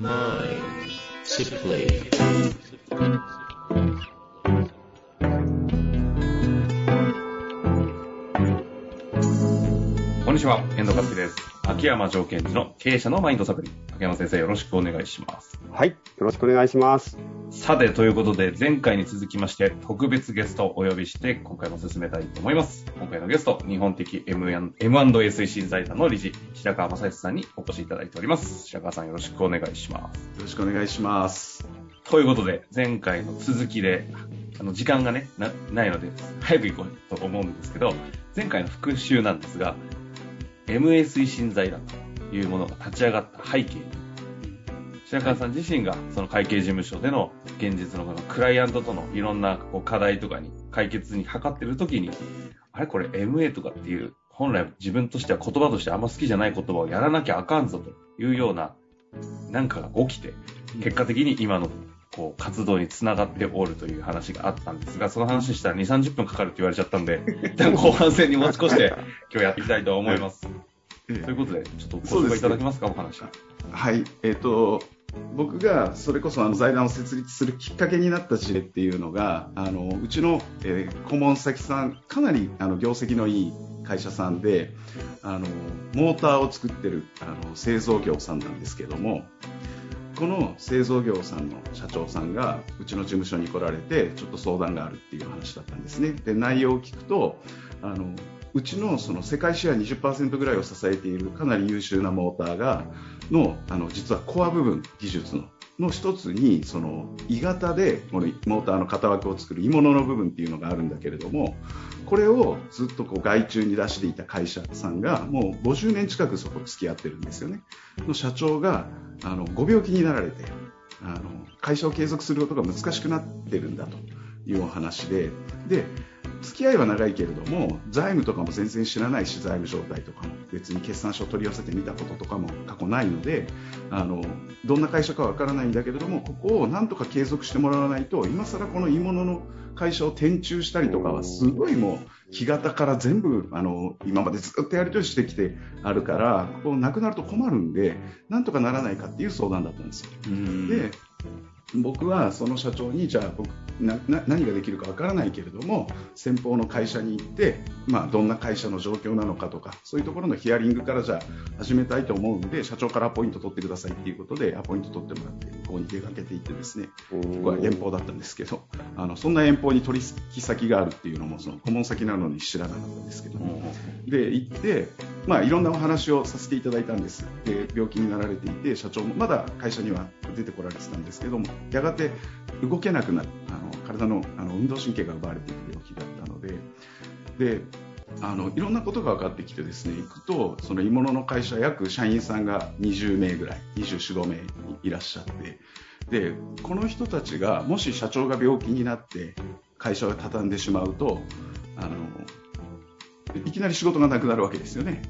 こんにちは、遠藤和樹です。秋山条件時の経営者のマインドサプリ。秋山先生、よろしくお願いします。はい。よろしくお願いします。さて、ということで、前回に続きまして、特別ゲストをお呼びして、今回も進めたいと思います。今回のゲスト、日本的 M&A 推進財団の理事、白川正康さんにお越しいただいております。白川さん、よろしくお願いします。よろしくお願いします。ということで、前回の続きで、あの、時間がね、な、ないので、早く行こうと思うんですけど、前回の復習なんですが、MA 推進財団というものが立ち上がった背景に、白川さん自身がその会計事務所での現実のこのクライアントとのいろんなこう課題とかに解決に図ってる時に、あれこれ MA とかっていう本来自分としては言葉としてあんま好きじゃない言葉をやらなきゃあかんぞというようななんかが起きて、結果的に今のこう活動につながっておるという話があったんですが、その話したら2、30分かかるって言われちゃったんで、一 旦後半戦に持ち越して今日やっていきたいと思います。えということで、ちょっとご紹介いただけますか、お話。はい、えっ、と、僕がそれこそあの財団を設立するきっかけになった事例っていうのが、あのうちの、えー顧問先さん、かなりあの業績のいい会社さんで、あのモーターを作ってるあの製造業さんなんですけども、この製造業さんの社長さんがうちの事務所に来られてちょっと相談があるっていう話だったんですね。で内容を聞くとあのうちのその世界シェア20%ぐらいを支えているかなり優秀なモーターがのあの実はコア部分技術のの一つにその鋳型でこのモーターの型枠を作る鋳物の部分っていうのがあるんだけれどもこれをずっとこう外注に出していた会社さんがもう50年近くそこ付き合ってるんですよね。の社長があのご病気になられてあの会社を継続することが難しくなってるんだというお話でで付き合いは長いけれども財務とかも全然知らないし財務状態とかも別に決算書を取り寄せてみたこととかも過去ないのであのどんな会社かわからないんだけれどもここをなんとか継続してもらわないと今更この鋳物の会社を転注したりとかはすごいもう木型から全部あの今までずっとやり取りしてきてあるからここなくなると困るんでなんとかならないかっていう相談だったんですよ。で僕はその社長にじゃあ僕何ができるかわからないけれども先方の会社に行って、まあ、どんな会社の状況なのかとかそういうところのヒアリングからじゃあ始めたいと思うので社長からアポイント取ってくださいっていうことでアポイント取ってもらって向こうに出かけていってですねここは遠方だったんですけどあのそんな遠方に取引先があるっていうのもその顧問先なのに知らなかったんですけどで行って、まあ、いろんなお話をさせていただいたんです。で病気になられていて社長もまだ会社には出てこられてたんですけどもやがて動けなくなる。あの体のあの運動神経が奪われていく病気だったので。であのいろんなことが分かってきてですね行くとその鋳物の会社約社員さんが20名ぐらい24、5名いらっしゃって。でこの人たちがもし社長が病気になって会社を畳んでしまうとあのいきなり仕事がなくなるわけですよね。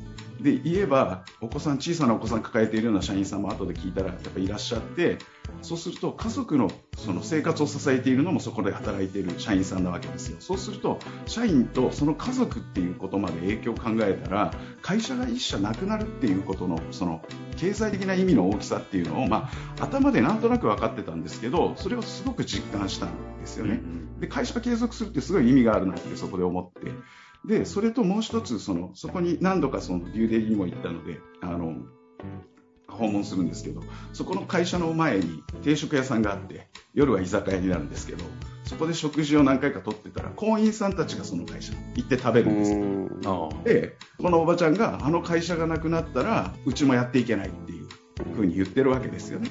で言えばお子さん小さなお子さん抱えているような社員さんも後で聞いたらやっぱいらっしゃってそうすると家族のその生活を支えているのもそこで働いている社員さんなわけですよ。そうすると社員とその家族っていうことまで影響を考えたら会社が一社なくなるっていうことのその経済的な意味の大きさっていうのを、まあ、頭でなんとなく分かってたんですけどそれをすごく実感したんですよね。で会社が継続するってすごい意味があるなってそこで思ってでそれともう一つそのそこに何度かそのデューデリにも行ったのであの訪問するんですけどそこの会社の前に定食屋さんがあって夜は居酒屋になるんですけどそこで食事を何回か取ってたら行員さんたちがその会社行って食べるんですよ。でこのおばちゃんがあの会社がなくなったらうちもやっていけないっていうふうに言ってるわけですよね。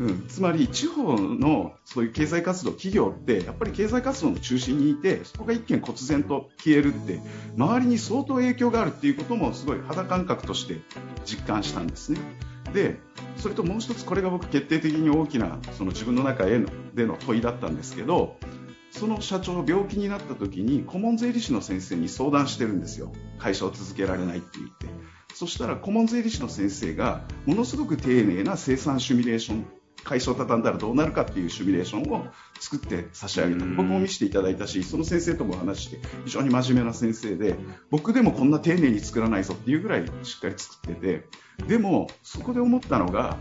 うん、つまり地方のそういう経済活動、企業ってやっぱり経済活動の中心にいてそこが一見忽然と消えるって周りに相当影響があるっていうこともすごい肌感覚として実感したんですね。でそれともう一つこれが僕決定的に大きなその自分の中へのでの問いだったんですけどその社長病気になった時に顧問税理士の先生に相談してるんですよ。会社を続けられないって言って。そしたら顧問税理士の先生がものすごく丁寧な生産シミュレーション会社を畳んだらどうなるかっていうシミュレーションを作って差し上げた。僕も見せていただいたしその先生とも話して非常に真面目な先生で僕でもこんな丁寧に作らないぞっていうぐらいしっかり作っててでもそこで思ったのが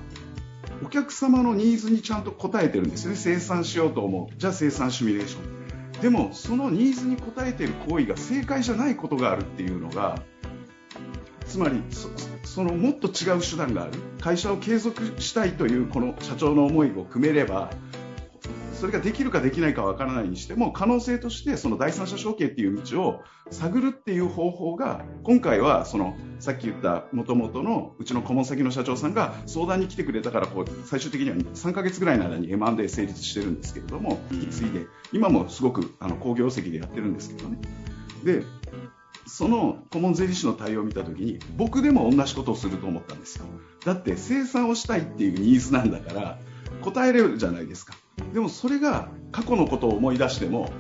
お客様のニーズにちゃんと応えてるんですよね。生産しようと思う。じゃあ生産シミュレーション。でもそのニーズに応えている行為が正解じゃないことがあるっていうのがつまりそのもっと違う手段がある。会社を継続したいというこの社長の思いを組めればそれができるかできないかわからないにしても可能性としてその第三者承継っていう道を探るっていう方法が今回はそのさっき言った元々のうちの顧問先の社長さんが相談に来てくれたからこう最終的には3ヶ月ぐらいの間に M&A 成立してるんですけれども引き継いで今もすごくあの好業績でやってるんですけどね。でその顧問税理士の対応を見たときに僕でも同じことをすると思ったんですよ。だって生産をしたいっていうニーズなんだから答えれるじゃないですか。でもそれが過去のことを思い出しても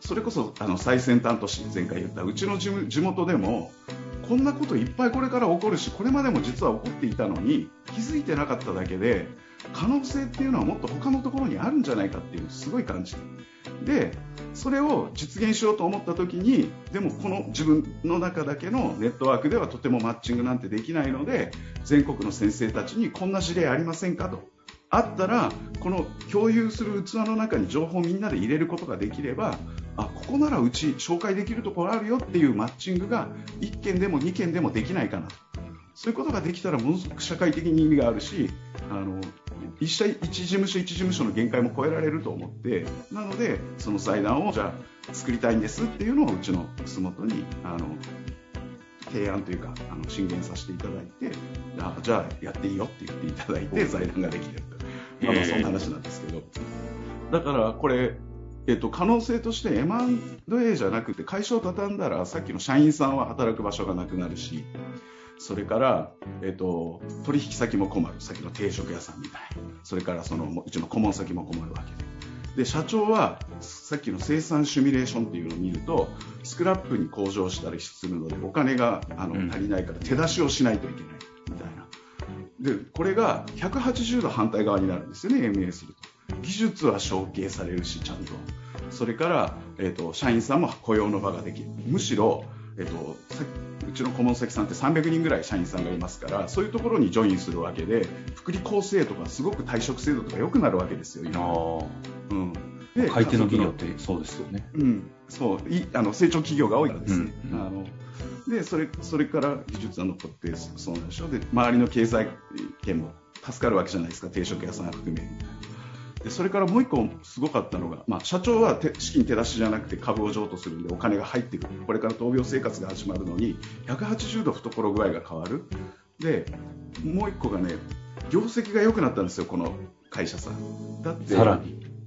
それこそあの最先端都市前回言ったうちの地元でもこんなこといっぱいこれから起こるしこれまでも実は起こっていたのに気づいてなかっただけで可能性っていうのはもっと他のところにあるんじゃないかっていうすごい感じ。でそれを実現しようと思った時にでもこの自分の中だけのネットワークではとてもマッチングなんてできないので全国の先生たちにこんな事例ありませんかと。あったらこの共有する器の中に情報をみんなで入れることができればあここならうち紹介できるところあるよっていうマッチングが1件でも2件でもできないかなと。そういうことができたらものすごく社会的に意味があるしあの一社一事務所一事務所の限界も超えられると思ってなのでその財団をじゃあ作りたいんですっていうのをうちの楠本にあの提案というかあの進言させていただいてあじゃあやっていいよって言っていただいて財団ができてると、まあ、まあそんな話なんですけど。だからこれ、えっと、可能性として M&A じゃなくて会社を畳んだらさっきの社員さんは働く場所がなくなるしそれから、えっと、取引先も困る。さっきの定食屋さんみたいそれからそのうちの顧問先も困るわけで。で社長はさっきの生産シミュレーションっていうのを見るとスクラップに向上したりするのでお金があの、足りないから手出しをしないといけない。みたいな。でこれが180度反対側になるんですよね MA すると。技術は承継されるしちゃんと。それから、えーと、社員さんも雇用の場ができる。むしろ、えーと、うちの顧問先さんって300人ぐらい社員さんがいますからそういうところにジョインするわけで福利厚生とかすごく退職制度とか良くなるわけですよ今。うん、で買い手の企業ってそうですよね。うん、そう。いあの成長企業が多いからです。ね。うん、あのでそれそれから技術が残ってそうなんでしょ。うで周りの経済圏も助かるわけじゃないですか。定食屋さん含め。でそれからもう1個すごかったのが、まあ、社長は資金手出しじゃなくて株を譲渡するのでお金が入ってくる。これから闘病生活が始まるのに180度懐具合が変わる。でもう1個がね業績が良くなったんですよこの会社さん。だって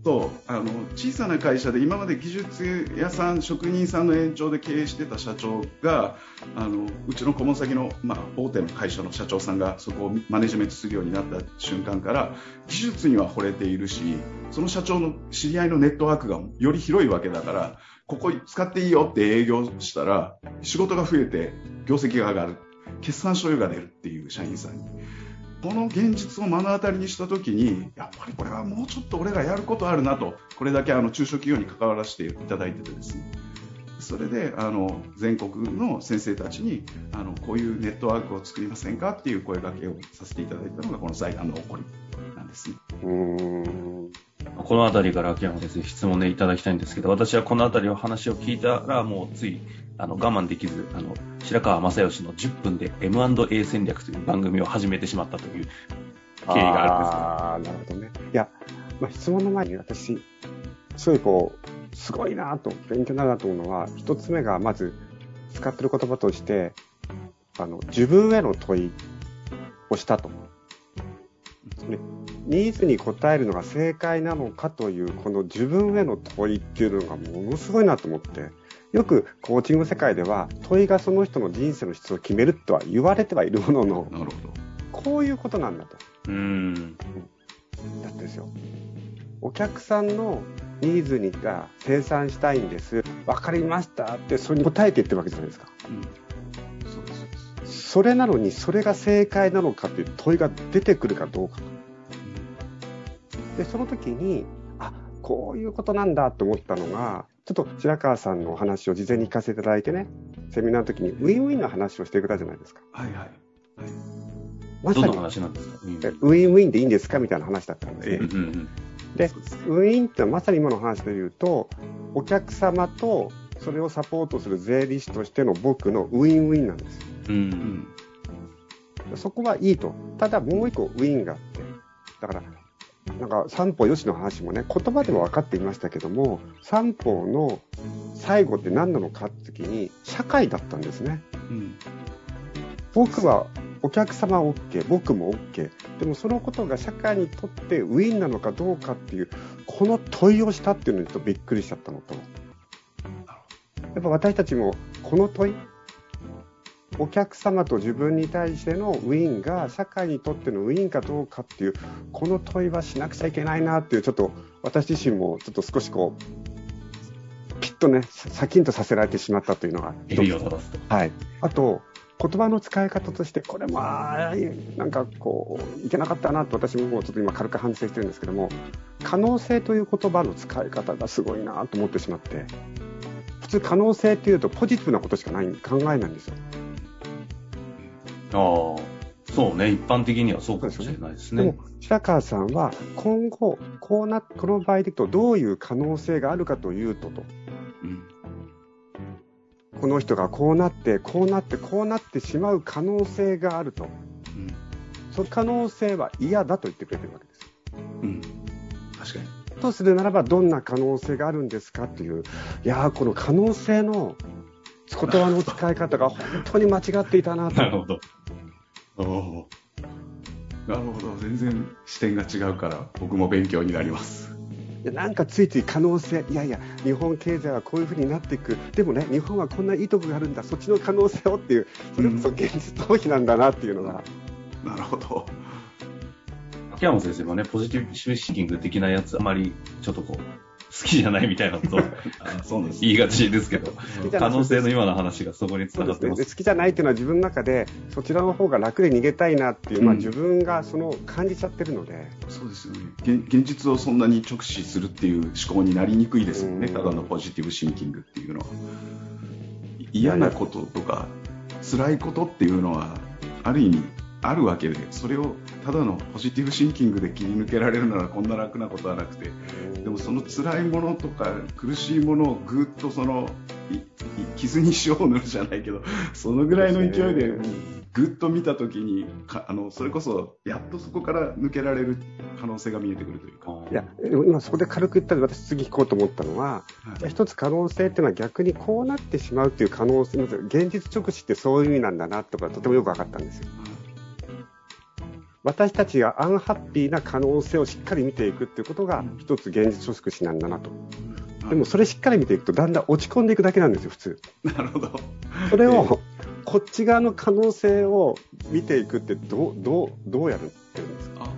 さらにとあの小さな会社で今まで技術屋さん職人さんの延長で経営してた社長があのうちの顧問先の、まあ、大手の会社の社長さんがそこをマネジメントするようになった瞬間から技術には惚れているしその社長の知り合いのネットワークがより広いわけだからここ使っていいよって営業したら仕事が増えて業績が上がる決算書類が出るっていう社員さんに。この現実を目の当たりにしたときにやっぱりこれはもうちょっと俺がやることあるなとこれだけあの中小企業に関わらせていただいててですねそれであの全国の先生たちにあのこういうネットワークを作りませんかっていう声がけをさせていただいたのがこの財団の起こりなんですね。この辺りから秋山先生質問でいただきたいんですけど私はこの辺りを話を聞いたらもうついあの我慢できずあの白川正義の10分で M&A 戦略という番組を始めてしまったという経緯があるんですあなるほどね。いや、まあ、質問の前に私、すごいこう、すごいなと、勉強になると思うのは、一つ目がまず使ってる言葉として、あの、自分への問いをしたと思う。ニーズに応えるのが正解なのかという、この自分への問いっていうのがものすごいなと思って、よくコーチング世界では問いがその人の人生の質を決めるとは言われてはいるものの、なるほど。こういうことなんだと。うん。だってですよ。お客さんのニーズにが生産したいんです。分かりましたってそれに答えていってるわけじゃないですか、うん、それなのにそれが正解なのかっていう問いが出てくるかどうかでその時にあこういうことなんだと思ったのがちょっと白川さんのお話を事前に聞かせていただいてね、セミナーの時にウィンウィンの話をしてくれたじゃないですか。はいはい。はい、まさにどんな話なんですか？ウィンウィンでいいんですかみたいな話だったんですね。うんうんでウィンってまさに今の話で言うと、お客様とそれをサポートする税理士としての僕のウィンウィンなんですよ。うんそこはいいと。ただもう一個ウィンがあって。だから、なんか三方よしの話もね、言葉でも分かっていましたけども、三方の最後って何なのかって時に、社会だったんですね。うん僕はお客様は OK、僕も OK。でもそのことが社会にとってウィンなのかどうかっていう、この問いをしたっていうのにちょっとびっくりしちゃったのと、やっぱ私たちもこの問い、お客様と自分に対してのウィンが社会にとってのウィンかどうかっていう、この問いはしなくちゃいけないなっていう、ちょっと私自身もちょっと少しこう、ピッとね、シャキンとさせられてしまったというのが一つ。はい。あと、言葉の使い方として、これまあ、なんかこう、いけなかったなと私もちょっと今軽く反省してるんですけども、可能性という言葉の使い方がすごいなと思ってしまって、普通可能性っていうとポジティブなことしかない、考えないんですよ。ああ、そうね。一般的にはそうかもしれないですねでも。、白川さんは今後、こうな、この場合でいくとどういう可能性があるかというとと、うんこの人がこうなって、こうなって、こうなってしまう可能性があると。うんその可能性は嫌だと言ってくれてるわけです。うん確かにとするならば、どんな可能性があるんですかっていう、いやー、この可能性の言葉の使い方が本当に間違っていたなと な。るほど。おおなるほど。全然視点が違うから僕も勉強になります。いやなんかついつい可能性、いやいや、日本経済はこういうふうになっていく、でもね、日本はこんないいとこがあるんだ、そっちの可能性をっていう、それこそ現実逃避なんだなっていうのが、なるほど。秋山先生もね、ポジティブシンキング的なやつ、あまりちょっとこう、好きじゃないみたいなことを あそうなんです。言いがちですけど、可能性の今の話がそこにつながってま。です。好きじゃないっていうのは自分の中で、そちらの方が楽で逃げたいなっていう、まあうん自分がその感じちゃってるので、そうですよね。現現実をそんなに直視するっていう思考になりにくいですよね。うん。ただのポジティブシンキングっていうのは。い嫌なこととか辛いことっていうのはある意味あるわけでそれをただのポジティブシンキングで切り抜けられるならこんな楽なことはなくてでもその辛いものとか苦しいものをぐっとその傷に塩を塗るじゃないけど そのぐらいの勢いでぐっと見た時にかあのそれこそやっとそこから抜けられる可能性が見えてくるというか。いや、今そこで軽く言ったら私次聞こうと思ったのは、はい一つ可能性っていうのは逆にこうなってしまうっていう可能性、現実直視ってそういう意味なんだなとかとてもよく分かったんですよ。私たちがアンハッピーな可能性をしっかり見ていくっていうことが一つ現実直視なんだなと。でもそれしっかり見ていくとだんだん落ち込んでいくだけなんですよ、普通。なるほど。それを、こっち側の可能性を見ていくってどう、どう、どうやるってるんですか？あ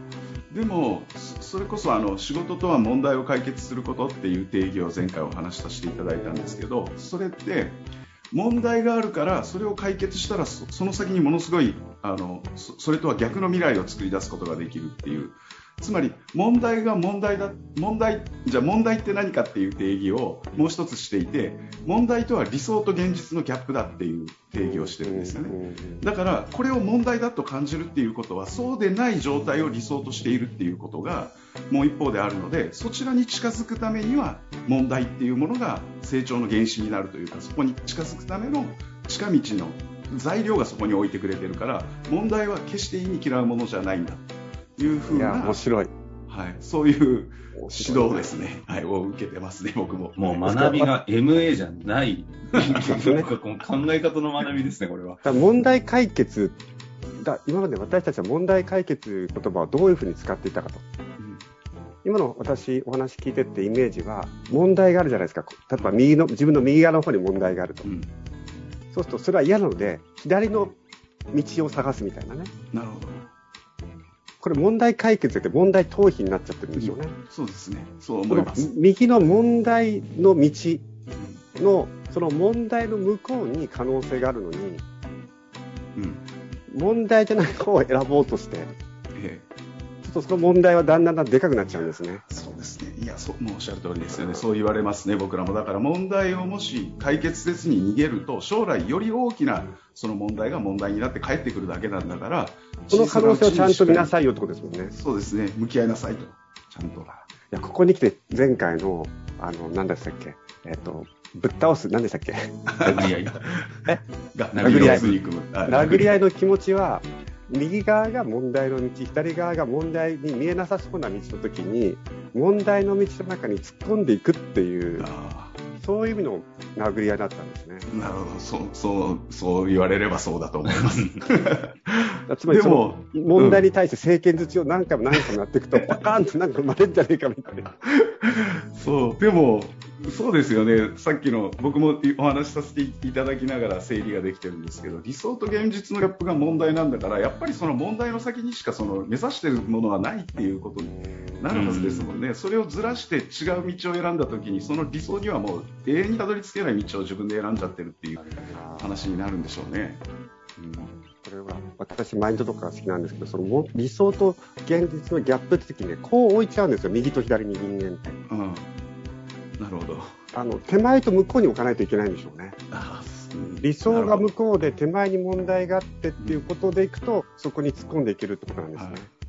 でもそそれこそあの仕事とは問題を解決することっていう定義を前回お話しさせていただいたんですけどそれって問題があるからそれを解決したらその先にものすごいあのそそれとは逆の未来を作り出すことができるっていう。つまり問題が問題だ問題じゃあ問題って何かっていう定義をもう一つしていて問題とは理想と現実のギャップだっていう定義をしてるんですよね。うんだからこれを問題だと感じるっていうことはそうでない状態を理想としているっていうことがもう一方であるのでそちらに近づくためには問題っていうものが成長の原資になるというかそこに近づくための近道の材料がそこに置いてくれてるから問題は決して意に嫌うものじゃないんだというふうな、面白い。はい、そういう指導ですね、はい、を受けてますね僕も。もう学びが MA じゃない、ねなんかこの考え方の学びですね、これは。問題解決だ、今まで私たちは問題解決言葉をどういうふうに使っていたかと。うん今の私、お話聞いてってイメージは、問題があるじゃないですか。例えば右の、自分の右側の方に問題があるとう。んそうすると、それは嫌なので、左の道を探すみたいなね。なるほどこれ問題解決って問題逃避になっちゃってるんでしょうね。そうですねそう思います。右の問題の道の、その問題の向こうに可能性があるのに、うん問題じゃない方を選ぼうとして、ええちょっとその問題はだんだんだんでかくなっちゃうんですね。いや、そう、もうおっしゃる通りですよね。そう言われますね、僕らも。だから問題をもし解決せずに逃げると、将来より大きなその問題が問題になって帰ってくるだけなんだから、その可能性をちゃんと見なさいよってことですもんね。そうですね。向き合いなさいと。ちゃんと。いや、ここに来て前回の、あの、何でしたっけえっ、と、ぶっ倒す、何でしたっけ？殴り合い。え？殴り合い。殴り合いの気持ちは、右側が問題の道、左側が問題に見えなさそうな道の時に、問題の道の中に突っ込んでいくっていう、そういう意味の殴り合いだったんですね。なるほど、そう、そう、そう言われればそうだと思います。つまりその問題に対して政権術を何回も何回もやっていくと、パカーンとなんか生まれるんじゃねえかみたいな。そう、でも、そうですよね、さっきの僕もお話しさせていただきながら整理ができてるんですけど、理想と現実のギャップが問題なんだから、やっぱりその問題の先にしかその目指しているものはないっていうことになるはずですもんね、ん。それをずらして違う道を選んだときに、その理想にはもう永遠にたどり着けない道を自分で選んじゃってるっていう話になるんでしょうね。うん。これは私、マインドとか好きなんですけど、その理想と現実のギャップって時にね、こう置いちゃうんですよ、右と左に人間って。うんなるほど。あの、手前と向こうに置かないといけないんでしょうね。理想が向こうで手前に問題があってっていうことでいくと、そこに突っ込んでいけるってことなんですね。はい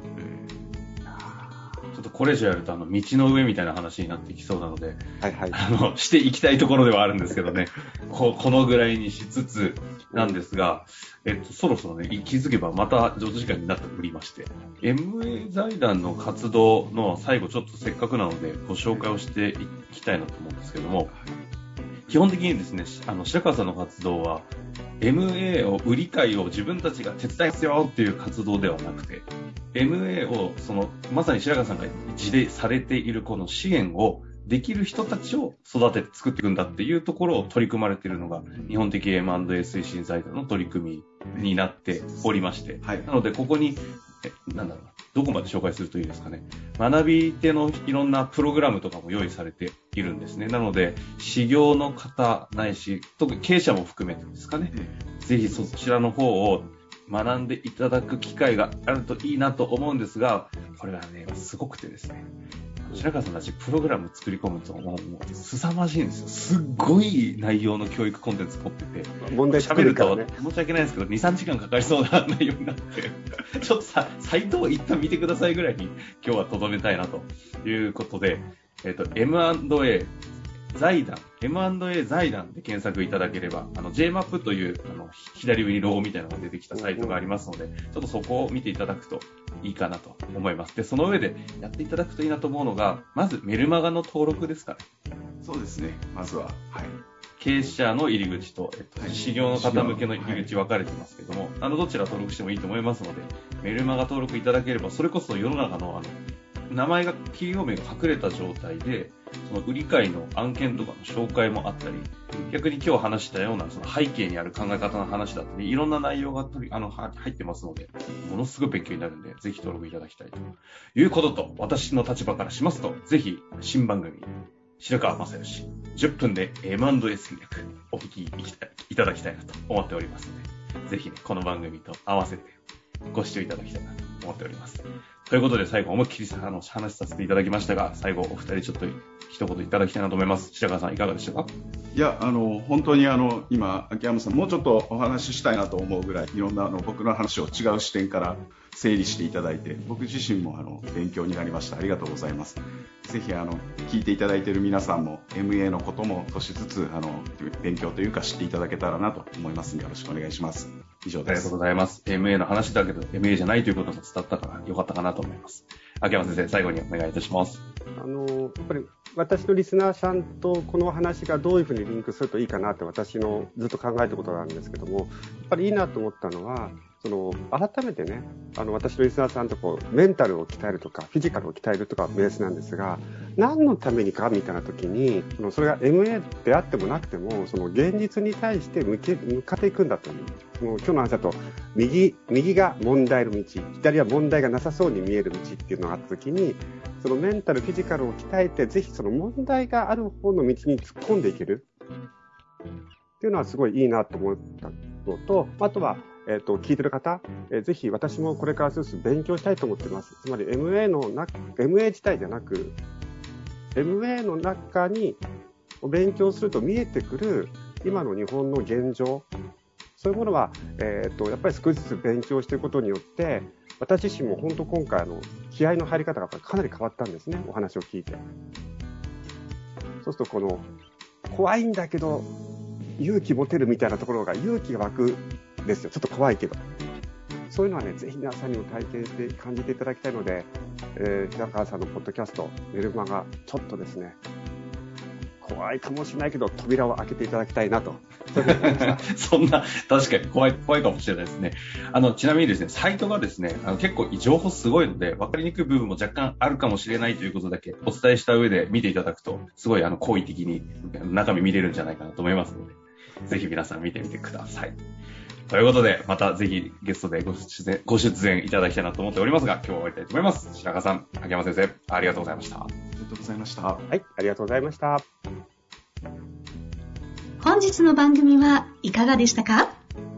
っとこれ以上やると、あの、道の上みたいな話になってきそうなので、はいはい。あの、していきたいところではあるんですけどね、ここのぐらいにしつつなんですが、えっと、そろそろね、気づけばまた上手時間になっておりまして、MA 財団の活動の最後ちょっとせっかくなのでご紹介をしていきたいなと思うんですけども、基本的にですね、あの、白川さんの活動は、MA を、売り買いを自分たちが手伝いますよっていう活動ではなくて、MA を、その、まさに白川さんが自でされているこの支援をできる人たちを育てて作っていくんだっていうところを取り組まれているのが、日本的 M&A 推進財団の取り組みになっておりまして、はい、なのでここに、え、なんだろうな、どこまで紹介するといいですかね。学び手のいろんなプログラムとかも用意されているんですね。なので、修行の方ないし、特に経営者も含めてですかね、ぜひそちらの方を学んでいただく機会があるといいなと思うんですが、これがね、すごくてですね、白川さんたちプログラム作り込むと、もう、凄まじいんですよ。すっごい内容の教育コンテンツ持ってて。問題喋ると、申し訳ないですけど、2、3時間かかりそうな内容になって、ちょっとさ、サイトを一旦見てくださいぐらいに今日は留めたいなということで、えっ、ー、と、M&A 財団、M&A 財団で検索いただければ、あの、JMAP という、あの、左上にロゴみたいなのが出てきたサイトがありますので、ちょっとそこを見ていただくといいかなと思います。で、その上でやっていただくといいなと思うのが、まずメルマガの登録ですかね。そうですね、まずは。はい。経営者の入り口と、えっと、はい、修行の方向けの入り口分かれてますけども、はい、あの、どちら登録してもいいと思いますので、メルマガ登録いただければ、それこそ世の中の、あの、名前が、企業名が隠れた状態で、その売り買いの案件とかの紹介もあったり、逆に今日話したようなその背景にある考え方の話だったり、いろんな内容が取りあの入ってますので、ものすごい勉強になるんで、ぜひ登録いただきたいということと、私の立場からしますと、ぜひ新番組、白川正義、10分で M&A 戦略、お聞きいただきたいなと思っておりますので、ぜひね、この番組と合わせてご視聴いただきたいなと思っております。ということで最後思いっきりあの話させていただきましたが、最後お二人ちょっと一言いただきたいなと思います。白川さんいかがでしたか？いや、あの、本当にあの、今、秋山さんもうちょっとお話ししたいなと思うぐらい、いろんなあの僕の話を違う視点から整理していただいて、僕自身もあの、勉強になりました。ありがとうございます。ぜひあの、聞いていただいている皆さんも MA のことも少しずつあの、勉強というか知っていただけたらなと思いますので、よろしくお願いします。以上です。ありがとうございます。MA の話だけど、MA じゃないということも伝わったからよかったかなと思います。秋山先生、最後にお願いいたします。あの、やっぱり私のリスナーさんとこの話がどういうふうにリンクするといいかなって私のずっと考えてることなんですけども、やっぱりいいなと思ったのは、その改めてね、あの私のリスナーさんとこうメンタルを鍛えるとか、フィジカルを鍛えるとかベースなんですが、何のためにかみたいな時に、そのそれが MA であってもなくても、その現実に対して向け向かっていくんだという。その今日の話だと、右、右が問題の道、左は問題がなさそうに見える道っていうのがあった時に、そのメンタル、フィジカルを鍛えて、ぜひその問題がある方の道に突っ込んでいけるっていうのはすごいいいなと思ったのと、あとは、えっ、ー、と、聞いてる方、えー、ぜひ私もこれから少し勉強したいと思ってます。つまり MA のな、MA 自体じゃなく、MA の中に勉強すると見えてくる今の日本の現状、そういうものは、えーと、やっぱり少しずつ勉強していくことによって、私自身も本当今回の気合の入り方がかなり変わったんですね、お話を聞いて。そうするとこの怖いんだけど勇気持てるみたいなところが勇気が湧くですよ。ちょっと怖いけど。そういうのはね、ぜひ皆さんにも体験して感じていただきたいので、えー、平川さんのポッドキャスト、メルマがちょっとですね、怖いかもしれないけど、扉を開けていただきたいなと。そんな、確かに怖い、怖いかもしれないですね。あの、ちなみにですね、サイトがですね、あの結構情報すごいので、分かりにくい部分も若干あるかもしれないということだけお伝えした上で見ていただくと、すごいあの、好意的に中身見れるんじゃないかなと思いますので、ぜひ皆さん見てみてください。ということで、またぜひゲストでご出演ご出演いただきたいなと思っておりますが、今日は終わりたいと思います。白川さん、秋山先生、ありがとうございました。ありがとうございました。はい、ありがとうございました。本日の番組はいかがでしたか？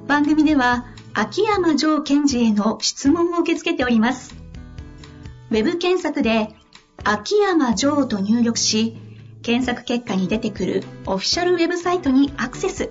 番組では、秋山城賢治への質問を受け付けております。ウェブ検索で、秋山城と入力し、検索結果に出てくるオフィシャルウェブサイトにアクセス。